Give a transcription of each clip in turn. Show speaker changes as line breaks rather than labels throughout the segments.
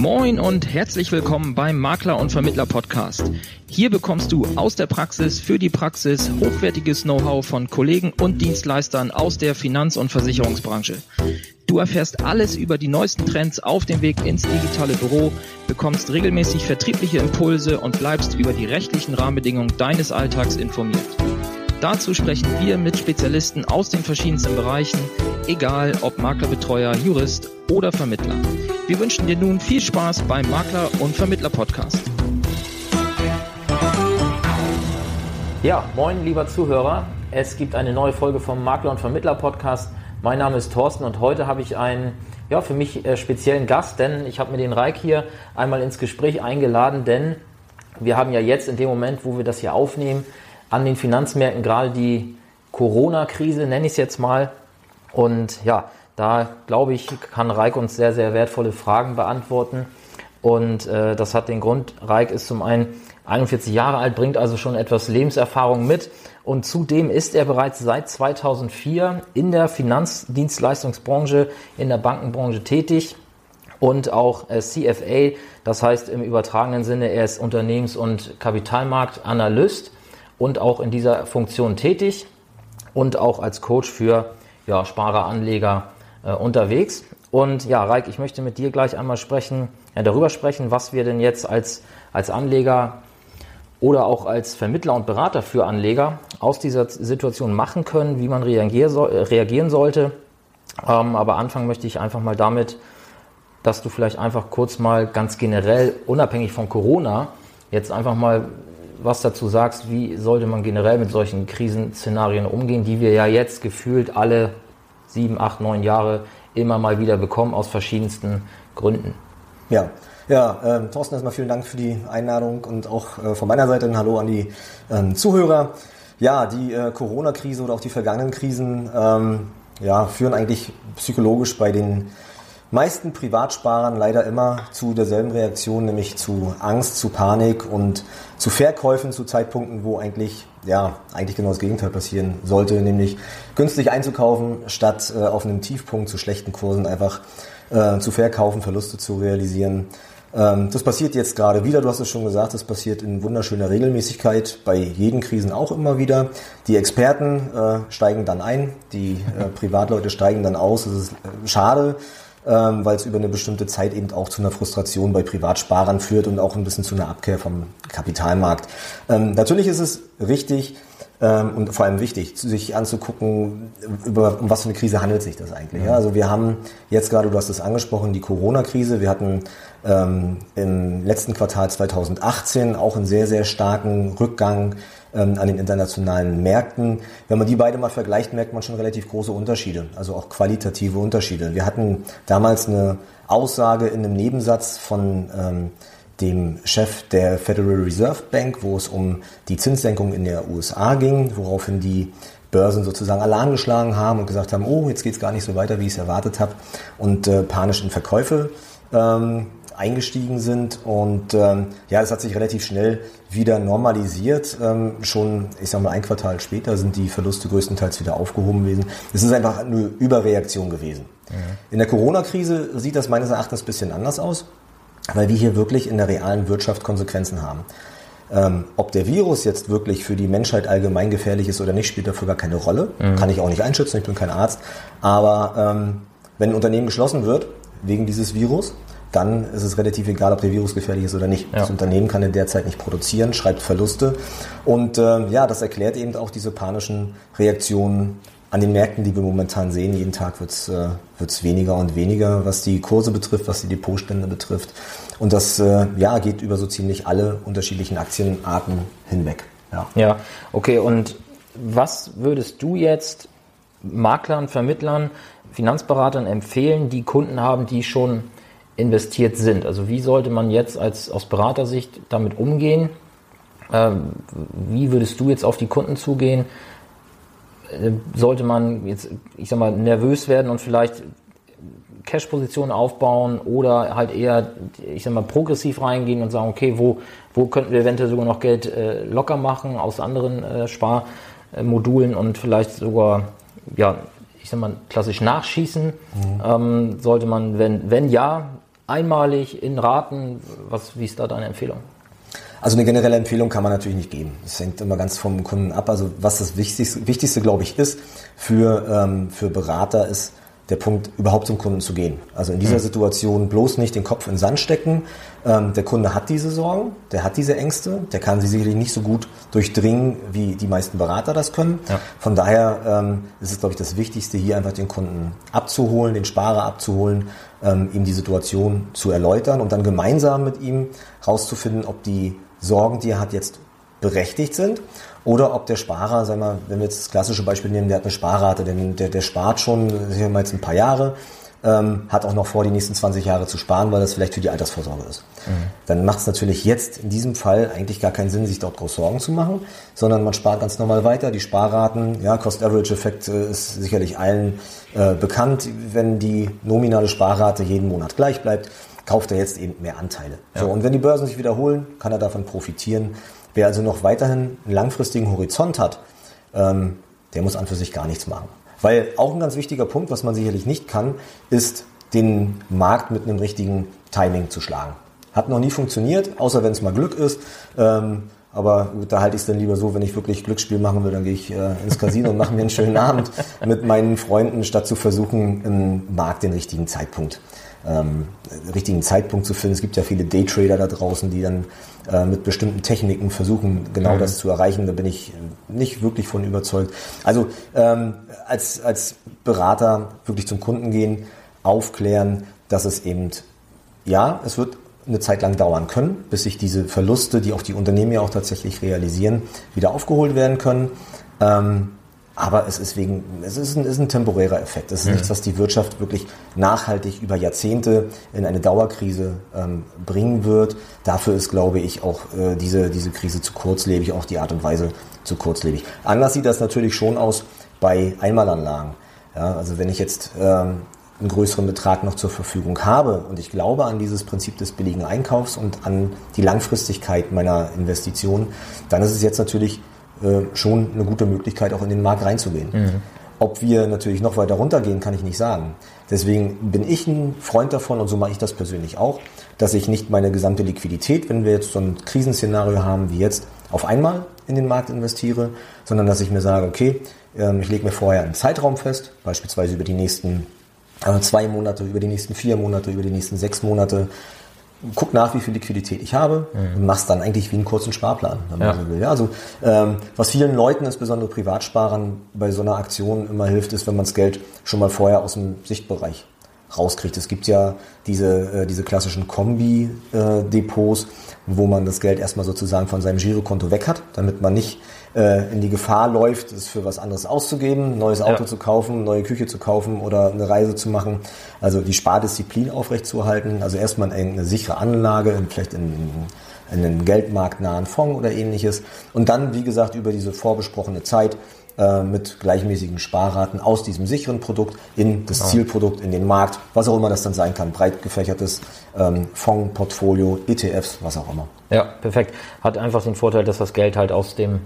Moin und herzlich willkommen beim Makler und Vermittler Podcast. Hier bekommst du aus der Praxis für die Praxis hochwertiges Know-how von Kollegen und Dienstleistern aus der Finanz- und Versicherungsbranche. Du erfährst alles über die neuesten Trends auf dem Weg ins digitale Büro, bekommst regelmäßig vertriebliche Impulse und bleibst über die rechtlichen Rahmenbedingungen deines Alltags informiert. Dazu sprechen wir mit Spezialisten aus den verschiedensten Bereichen, egal ob Maklerbetreuer, Jurist oder Vermittler. Wir wünschen dir nun viel Spaß beim Makler- und Vermittler-Podcast.
Ja, moin, lieber Zuhörer. Es gibt eine neue Folge vom Makler- und Vermittler-Podcast. Mein Name ist Thorsten und heute habe ich einen ja, für mich äh, speziellen Gast, denn ich habe mir den Reik hier einmal ins Gespräch eingeladen, denn wir haben ja jetzt in dem Moment, wo wir das hier aufnehmen, an den Finanzmärkten gerade die Corona-Krise, nenne ich es jetzt mal. Und ja, da glaube ich, kann Reik uns sehr, sehr wertvolle Fragen beantworten. Und äh, das hat den Grund, Reik ist zum einen 41 Jahre alt, bringt also schon etwas Lebenserfahrung mit. Und zudem ist er bereits seit 2004 in der Finanzdienstleistungsbranche, in der Bankenbranche tätig und auch CFA, das heißt im übertragenen Sinne, er ist Unternehmens- und Kapitalmarktanalyst und auch in dieser Funktion tätig und auch als Coach für ja, Sparer, äh, unterwegs. Und ja, Reik, ich möchte mit dir gleich einmal sprechen, ja, darüber sprechen, was wir denn jetzt als, als Anleger oder auch als Vermittler und Berater für Anleger aus dieser Situation machen können, wie man reagieren, soll, reagieren sollte. Ähm, aber anfangen möchte ich einfach mal damit, dass du vielleicht einfach kurz mal ganz generell, unabhängig von Corona, jetzt einfach mal was dazu sagst, wie sollte man generell mit solchen Krisenszenarien umgehen, die wir ja jetzt gefühlt alle sieben, acht, neun Jahre immer mal wieder bekommen aus verschiedensten Gründen.
Ja, ja, äh, Thorsten, erstmal vielen Dank für die Einladung und auch äh, von meiner Seite ein Hallo an die äh, Zuhörer. Ja, die äh, Corona-Krise oder auch die vergangenen Krisen ähm, ja, führen eigentlich psychologisch bei den meisten Privatsparern leider immer zu derselben Reaktion, nämlich zu Angst, zu Panik und zu Verkäufen zu Zeitpunkten, wo eigentlich ja eigentlich genau das Gegenteil passieren sollte, nämlich günstig einzukaufen, statt äh, auf einem Tiefpunkt zu schlechten Kursen einfach äh, zu verkaufen, Verluste zu realisieren. Ähm, das passiert jetzt gerade wieder, du hast es schon gesagt, das passiert in wunderschöner Regelmäßigkeit, bei jeden Krisen auch immer wieder. Die Experten äh, steigen dann ein, die äh, Privatleute steigen dann aus, das ist äh, schade ähm, weil es über eine bestimmte Zeit eben auch zu einer Frustration bei Privatsparern führt und auch ein bisschen zu einer Abkehr vom Kapitalmarkt. Ähm, natürlich ist es richtig ähm, und vor allem wichtig, sich anzugucken, über um was für eine Krise handelt sich das eigentlich. Ja? Also wir haben jetzt gerade, du hast es angesprochen, die Corona-Krise. Wir hatten ähm, im letzten Quartal 2018 auch einen sehr, sehr starken Rückgang ähm, an den internationalen Märkten. Wenn man die beide mal vergleicht, merkt man schon relativ große Unterschiede, also auch qualitative Unterschiede. Wir hatten damals eine Aussage in einem Nebensatz von ähm, dem Chef der Federal Reserve Bank, wo es um die Zinssenkung in der USA ging, woraufhin die Börsen sozusagen Alarm geschlagen haben und gesagt haben, oh, jetzt geht es gar nicht so weiter, wie ich es erwartet habe und äh, panisch in Verkäufe ähm, eingestiegen sind. Und ähm, ja, das hat sich relativ schnell wieder normalisiert. Ähm, schon, ich sag mal, ein Quartal später sind die Verluste größtenteils wieder aufgehoben gewesen. Es ist einfach eine Überreaktion gewesen. Mhm. In der Corona-Krise sieht das meines Erachtens ein bisschen anders aus, weil wir hier wirklich in der realen Wirtschaft Konsequenzen haben. Ähm, ob der Virus jetzt wirklich für die Menschheit allgemein gefährlich ist oder nicht, spielt dafür gar keine Rolle. Mhm. Kann ich auch nicht einschätzen, ich bin kein Arzt. Aber ähm, wenn ein Unternehmen geschlossen wird wegen dieses Virus, dann ist es relativ egal, ob der Virus gefährlich ist oder nicht. Ja. Das Unternehmen kann in der Zeit nicht produzieren, schreibt Verluste. Und äh, ja, das erklärt eben auch diese panischen Reaktionen an den Märkten, die wir momentan sehen. Jeden Tag wird es äh, wird's weniger und weniger, was die Kurse betrifft, was die Depotstände betrifft. Und das äh, ja, geht über so ziemlich alle unterschiedlichen Aktienarten hinweg.
Ja. ja, okay. Und was würdest du jetzt Maklern, Vermittlern, Finanzberatern empfehlen, die Kunden haben, die schon investiert sind. Also wie sollte man jetzt als aus Beratersicht damit umgehen? Ähm, wie würdest du jetzt auf die Kunden zugehen? Äh, sollte man jetzt, ich sag mal, nervös werden und vielleicht Cash-Positionen aufbauen oder halt eher, ich sag mal, progressiv reingehen und sagen, okay, wo, wo könnten wir eventuell sogar noch Geld äh, locker machen aus anderen äh, Sparmodulen und vielleicht sogar, ja, ich sag mal, klassisch nachschießen. Mhm. Ähm, sollte man, wenn, wenn ja, einmalig in Raten? Was, wie ist da deine Empfehlung?
Also eine generelle Empfehlung kann man natürlich nicht geben. Das hängt immer ganz vom Kunden ab. Also was das Wichtigste, Wichtigste glaube ich, ist für, ähm, für Berater ist, der Punkt, überhaupt zum Kunden zu gehen. Also in dieser mhm. Situation bloß nicht den Kopf in den Sand stecken. Ähm, der Kunde hat diese Sorgen, der hat diese Ängste, der kann sie sicherlich nicht so gut durchdringen, wie die meisten Berater das können. Ja. Von daher ähm, ist es, glaube ich, das Wichtigste, hier einfach den Kunden abzuholen, den Sparer abzuholen, ähm, ihm die Situation zu erläutern und dann gemeinsam mit ihm rauszufinden, ob die Sorgen, die er hat, jetzt berechtigt sind oder ob der Sparer, sagen wir, wenn wir jetzt das klassische Beispiel nehmen, der hat eine Sparrate, der, der, der spart schon, sagen wir jetzt ein paar Jahre, ähm, hat auch noch vor, die nächsten 20 Jahre zu sparen, weil das vielleicht für die Altersvorsorge ist. Mhm. Dann macht es natürlich jetzt in diesem Fall eigentlich gar keinen Sinn, sich dort groß Sorgen zu machen, sondern man spart ganz normal weiter. Die Sparraten, ja, Cost-Average-Effekt äh, ist sicherlich allen äh, bekannt. Wenn die nominale Sparrate jeden Monat gleich bleibt, kauft er jetzt eben mehr Anteile. Ja. So, und wenn die Börsen sich wiederholen, kann er davon profitieren. Wer also noch weiterhin einen langfristigen Horizont hat, ähm, der muss an für sich gar nichts machen. Weil auch ein ganz wichtiger Punkt, was man sicherlich nicht kann, ist den Markt mit einem richtigen Timing zu schlagen. Hat noch nie funktioniert, außer wenn es mal Glück ist. Ähm, aber gut, da halte ich es dann lieber so, wenn ich wirklich Glücksspiel machen will, dann gehe ich äh, ins Casino und mache mir einen schönen Abend mit meinen Freunden, statt zu versuchen, im Markt den richtigen Zeitpunkt ähm, richtigen Zeitpunkt zu finden. Es gibt ja viele Daytrader da draußen, die dann äh, mit bestimmten Techniken versuchen, genau mhm. das zu erreichen. Da bin ich nicht wirklich von überzeugt. Also ähm, als, als Berater wirklich zum Kunden gehen, aufklären, dass es eben, ja, es wird eine Zeit lang dauern können, bis sich diese Verluste, die auch die Unternehmen ja auch tatsächlich realisieren, wieder aufgeholt werden können. Ähm, aber es ist wegen, es ist ein, ist ein temporärer Effekt. Es ist mhm. nichts, was die Wirtschaft wirklich nachhaltig über Jahrzehnte in eine Dauerkrise ähm, bringen wird. Dafür ist, glaube ich, auch äh, diese, diese Krise zu kurzlebig, auch die Art und Weise zu kurzlebig. Anders sieht das natürlich schon aus bei Einmalanlagen. Ja, also wenn ich jetzt ähm, einen größeren Betrag noch zur Verfügung habe und ich glaube an dieses Prinzip des billigen Einkaufs und an die Langfristigkeit meiner Investition, dann ist es jetzt natürlich schon eine gute Möglichkeit, auch in den Markt reinzugehen. Mhm. Ob wir natürlich noch weiter runtergehen, kann ich nicht sagen. Deswegen bin ich ein Freund davon, und so mache ich das persönlich auch, dass ich nicht meine gesamte Liquidität, wenn wir jetzt so ein Krisenszenario haben wie jetzt, auf einmal in den Markt investiere, sondern dass ich mir sage, okay, ähm, ich lege mir vorher einen Zeitraum fest, beispielsweise über die nächsten äh, zwei Monate, über die nächsten vier Monate, über die nächsten sechs Monate, guck nach, wie viel Liquidität ich habe mhm. und machst dann eigentlich wie einen kurzen Sparplan, wenn man ja. so will. Ja, also ähm, was vielen Leuten, insbesondere Privatsparern, bei so einer Aktion immer hilft, ist, wenn man das Geld schon mal vorher aus dem Sichtbereich rauskriegt. Es gibt ja diese, äh, diese klassischen Kombi-Depots, wo man das Geld erstmal sozusagen von seinem Girokonto weg hat, damit man nicht äh, in die Gefahr läuft, es für was anderes auszugeben, ein neues Auto ja. zu kaufen, neue Küche zu kaufen oder eine Reise zu machen. Also die Spardisziplin aufrechtzuerhalten. Also erstmal eine sichere Anlage, vielleicht in, in einen geldmarktnahen Fonds oder ähnliches. Und dann, wie gesagt, über diese vorbesprochene Zeit äh, mit gleichmäßigen Sparraten aus diesem sicheren Produkt in das genau. Zielprodukt, in den Markt, was auch immer das dann sein kann. Breit gefächertes ähm, Fondsportfolio, ETFs, was auch immer.
Ja, perfekt. Hat einfach den Vorteil, dass das Geld halt aus dem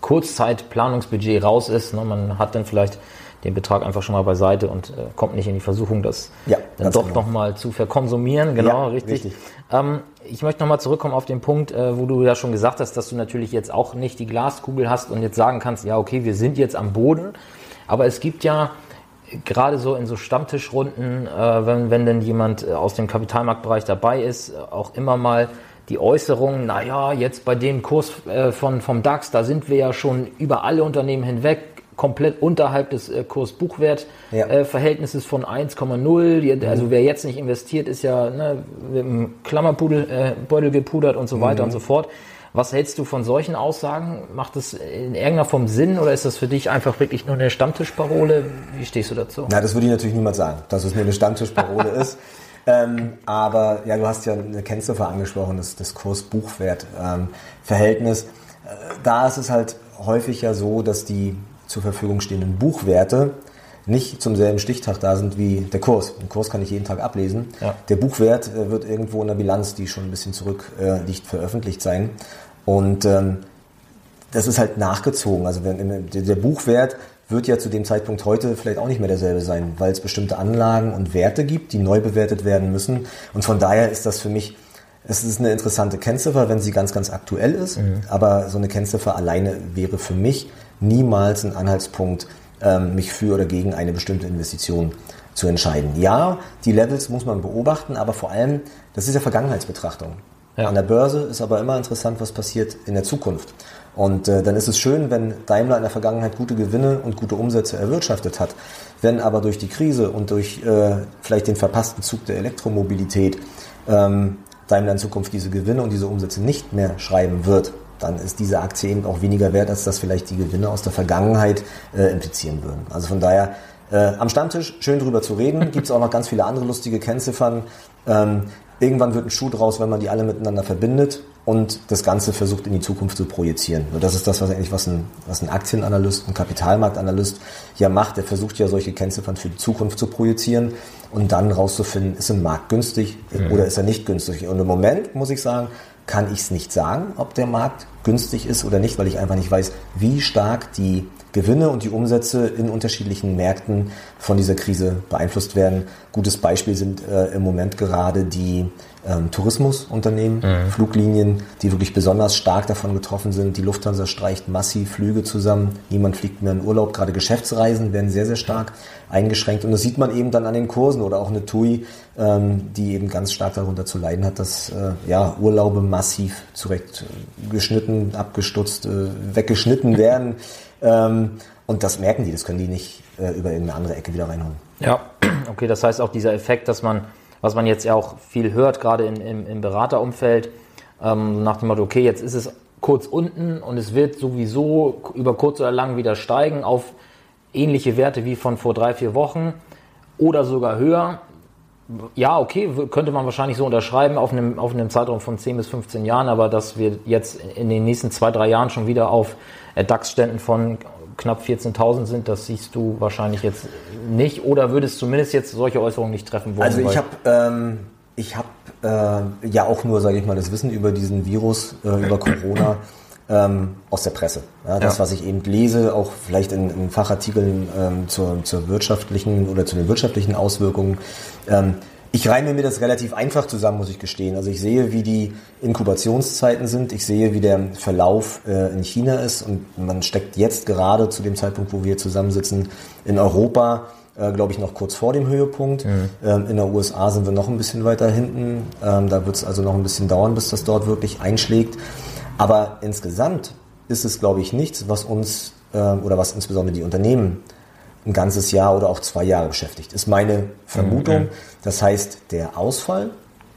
Kurzzeitplanungsbudget raus ist. Ne? Man hat dann vielleicht den Betrag einfach schon mal beiseite und äh, kommt nicht in die Versuchung, das ja, dann doch genau. nochmal zu verkonsumieren. Genau, ja, richtig. richtig. Ähm, ich möchte nochmal zurückkommen auf den Punkt, äh, wo du ja schon gesagt hast, dass du natürlich jetzt auch nicht die Glaskugel hast und jetzt sagen kannst, ja, okay, wir sind jetzt am Boden. Aber es gibt ja gerade so in so Stammtischrunden, äh, wenn, wenn denn jemand äh, aus dem Kapitalmarktbereich dabei ist, äh, auch immer mal die Äußerung, naja, jetzt bei dem Kurs äh, von, vom DAX, da sind wir ja schon über alle Unternehmen hinweg, komplett unterhalb des äh, Kurs-Buchwert-Verhältnisses ja. äh, von 1,0. Also mhm. wer jetzt nicht investiert, ist ja ne, mit einem Klammerbeutel äh, gepudert und so weiter mhm. und so fort. Was hältst du von solchen Aussagen? Macht es in irgendeiner Form Sinn oder ist das für dich einfach wirklich nur eine Stammtischparole? Wie stehst du dazu?
Na, das würde ich natürlich niemals sagen, dass es nur eine Stammtischparole ist. Ähm, aber ja, du hast ja eine Kennziffer angesprochen, das, das Kurs-Buchwert-Verhältnis. Ähm, äh, da ist es halt häufig ja so, dass die zur Verfügung stehenden Buchwerte nicht zum selben Stichtag da sind wie der Kurs. Den Kurs kann ich jeden Tag ablesen. Ja. Der Buchwert äh, wird irgendwo in der Bilanz, die schon ein bisschen zurück äh, liegt, veröffentlicht sein. Und ähm, das ist halt nachgezogen. Also wenn, der Buchwert wird ja zu dem Zeitpunkt heute vielleicht auch nicht mehr derselbe sein, weil es bestimmte Anlagen und Werte gibt, die neu bewertet werden müssen. Und von daher ist das für mich, es ist eine interessante Kennziffer, wenn sie ganz, ganz aktuell ist. Mhm. Aber so eine Kennziffer alleine wäre für mich niemals ein Anhaltspunkt, ähm, mich für oder gegen eine bestimmte Investition zu entscheiden. Ja, die Levels muss man beobachten, aber vor allem, das ist ja Vergangenheitsbetrachtung. Ja. An der Börse ist aber immer interessant, was passiert in der Zukunft. Und äh, dann ist es schön, wenn Daimler in der Vergangenheit gute Gewinne und gute Umsätze erwirtschaftet hat. Wenn aber durch die Krise und durch äh, vielleicht den verpassten Zug der Elektromobilität ähm, Daimler in Zukunft diese Gewinne und diese Umsätze nicht mehr schreiben wird, dann ist diese Aktie eben auch weniger wert, als dass vielleicht die Gewinne aus der Vergangenheit äh, implizieren würden. Also von daher äh, am Stammtisch schön drüber zu reden. Gibt es auch noch ganz viele andere lustige Kennziffern. Ähm, irgendwann wird ein Schuh draus, wenn man die alle miteinander verbindet und das Ganze versucht in die Zukunft zu projizieren. Und das ist das, was eigentlich was ein, was ein Aktienanalyst, ein Kapitalmarktanalyst ja macht. Der versucht ja solche Kennziffern für die Zukunft zu projizieren und dann rauszufinden, ist ein Markt günstig mhm. oder ist er nicht günstig. Und im Moment muss ich sagen, kann ich es nicht sagen, ob der Markt günstig ist oder nicht, weil ich einfach nicht weiß, wie stark die Gewinne und die Umsätze in unterschiedlichen Märkten von dieser Krise beeinflusst werden. Gutes Beispiel sind äh, im Moment gerade die ähm, Tourismusunternehmen, mhm. Fluglinien, die wirklich besonders stark davon getroffen sind. Die Lufthansa streicht massiv Flüge zusammen. Niemand fliegt mehr in Urlaub. Gerade Geschäftsreisen werden sehr, sehr stark eingeschränkt. Und das sieht man eben dann an den Kursen oder auch eine TUI, ähm, die eben ganz stark darunter zu leiden hat, dass äh, ja, Urlaube massiv zurechtgeschnitten, abgestutzt, äh, weggeschnitten werden. Ähm, und das merken die, das können die nicht äh, über irgendeine andere Ecke wieder reinholen.
Ja, okay, das heißt auch dieser Effekt, dass man, was man jetzt ja auch viel hört, gerade in, im, im Beraterumfeld, ähm, nach dem Motto, okay, jetzt ist es kurz unten und es wird sowieso über kurz oder lang wieder steigen auf ähnliche Werte wie von vor drei, vier Wochen oder sogar höher. Ja, okay, könnte man wahrscheinlich so unterschreiben auf einem, auf einem Zeitraum von 10 bis 15 Jahren, aber dass wir jetzt in den nächsten zwei, drei Jahren schon wieder auf DAX-Ständen von knapp 14.000 sind, das siehst du wahrscheinlich jetzt nicht oder würdest zumindest jetzt solche Äußerungen nicht treffen wollen?
Also ich habe ähm, ich hab, äh, ja auch nur, sage ich mal, das Wissen über diesen Virus, äh, über Corona ähm, aus der Presse. Ja, das, ja. was ich eben lese, auch vielleicht in, in Fachartikeln ähm, zur, zur wirtschaftlichen oder zu den wirtschaftlichen Auswirkungen. Ähm, ich reime mir das relativ einfach zusammen, muss ich gestehen. Also ich sehe, wie die Inkubationszeiten sind. Ich sehe, wie der Verlauf äh, in China ist. Und man steckt jetzt gerade zu dem Zeitpunkt, wo wir zusammensitzen, in Europa, äh, glaube ich, noch kurz vor dem Höhepunkt. Mhm. Ähm, in der USA sind wir noch ein bisschen weiter hinten. Ähm, da wird es also noch ein bisschen dauern, bis das dort wirklich einschlägt. Aber insgesamt ist es, glaube ich, nichts, was uns äh, oder was insbesondere die Unternehmen ein ganzes Jahr oder auch zwei Jahre beschäftigt. Ist meine Vermutung. Mhm. Das heißt, der Ausfall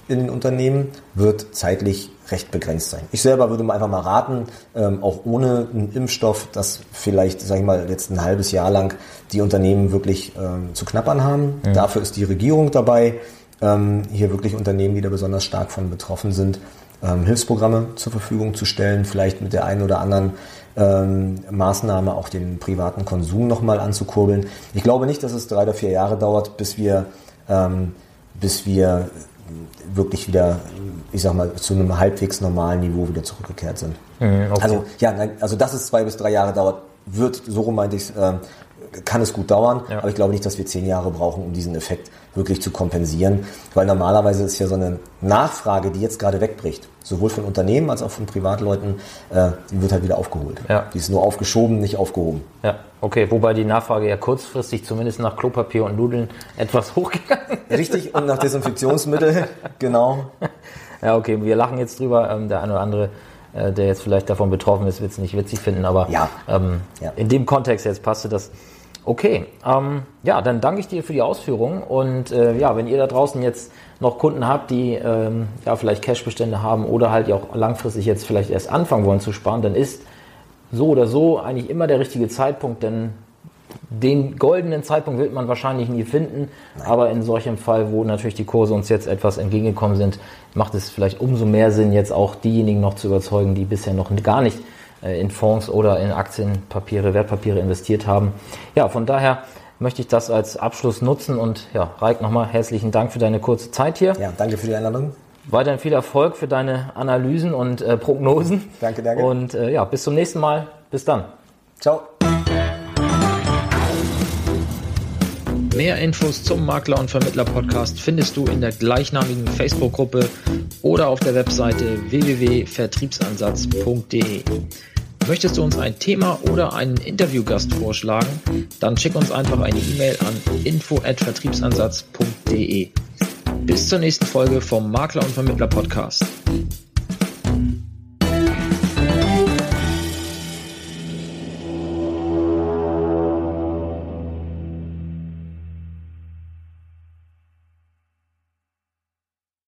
in den Unternehmen wird zeitlich recht begrenzt sein. Ich selber würde mal einfach mal raten, ähm, auch ohne einen Impfstoff, dass vielleicht, sage ich mal, jetzt ein halbes Jahr lang die Unternehmen wirklich ähm, zu knappern haben. Mhm. Dafür ist die Regierung dabei, ähm, hier wirklich Unternehmen, die da besonders stark von betroffen sind, ähm, Hilfsprogramme zur Verfügung zu stellen, vielleicht mit der einen oder anderen ähm, Maßnahme auch den privaten Konsum nochmal anzukurbeln. Ich glaube nicht, dass es drei oder vier Jahre dauert, bis wir, ähm, bis wir wirklich wieder, ich sag mal, zu einem halbwegs normalen Niveau wieder zurückgekehrt sind. Mhm, okay. Also ja, also dass es zwei bis drei Jahre dauert, wird, so rum meinte ich äh, kann es gut dauern, ja. aber ich glaube nicht, dass wir zehn Jahre brauchen, um diesen Effekt wirklich zu kompensieren, weil normalerweise ist ja so eine Nachfrage, die jetzt gerade wegbricht, sowohl von Unternehmen als auch von Privatleuten, äh, die wird halt wieder aufgeholt. Ja. Die ist nur aufgeschoben, nicht aufgehoben.
Ja, okay, wobei die Nachfrage ja kurzfristig zumindest nach Klopapier und Nudeln etwas hochgegangen
ist. Richtig, und nach Desinfektionsmittel, genau.
Ja, okay, wir lachen jetzt drüber, ähm, der eine oder andere äh, der jetzt vielleicht davon betroffen ist, wird es nicht witzig finden, aber ja. Ähm, ja. in dem Kontext jetzt passte das Okay, ähm, ja, dann danke ich dir für die Ausführungen und äh, ja, wenn ihr da draußen jetzt noch Kunden habt, die ähm, ja vielleicht Cashbestände haben oder halt auch langfristig jetzt vielleicht erst anfangen wollen zu sparen, dann ist so oder so eigentlich immer der richtige Zeitpunkt, denn den goldenen Zeitpunkt wird man wahrscheinlich nie finden, aber in solchem Fall, wo natürlich die Kurse uns jetzt etwas entgegengekommen sind, macht es vielleicht umso mehr Sinn, jetzt auch diejenigen noch zu überzeugen, die bisher noch gar nicht in Fonds oder in Aktienpapiere, Wertpapiere investiert haben. Ja, von daher möchte ich das als Abschluss nutzen und ja, Reik, nochmal herzlichen Dank für deine kurze Zeit hier.
Ja, danke für die Einladung.
Weiterhin viel Erfolg für deine Analysen und äh, Prognosen.
Danke, danke.
Und äh, ja, bis zum nächsten Mal. Bis dann.
Ciao.
Mehr Infos zum Makler und Vermittler Podcast findest du in der gleichnamigen Facebook-Gruppe oder auf der Webseite www.vertriebsansatz.de. Möchtest du uns ein Thema oder einen Interviewgast vorschlagen? Dann schick uns einfach eine E-Mail an info@vertriebsansatz.de. Bis zur nächsten Folge vom Makler und Vermittler Podcast.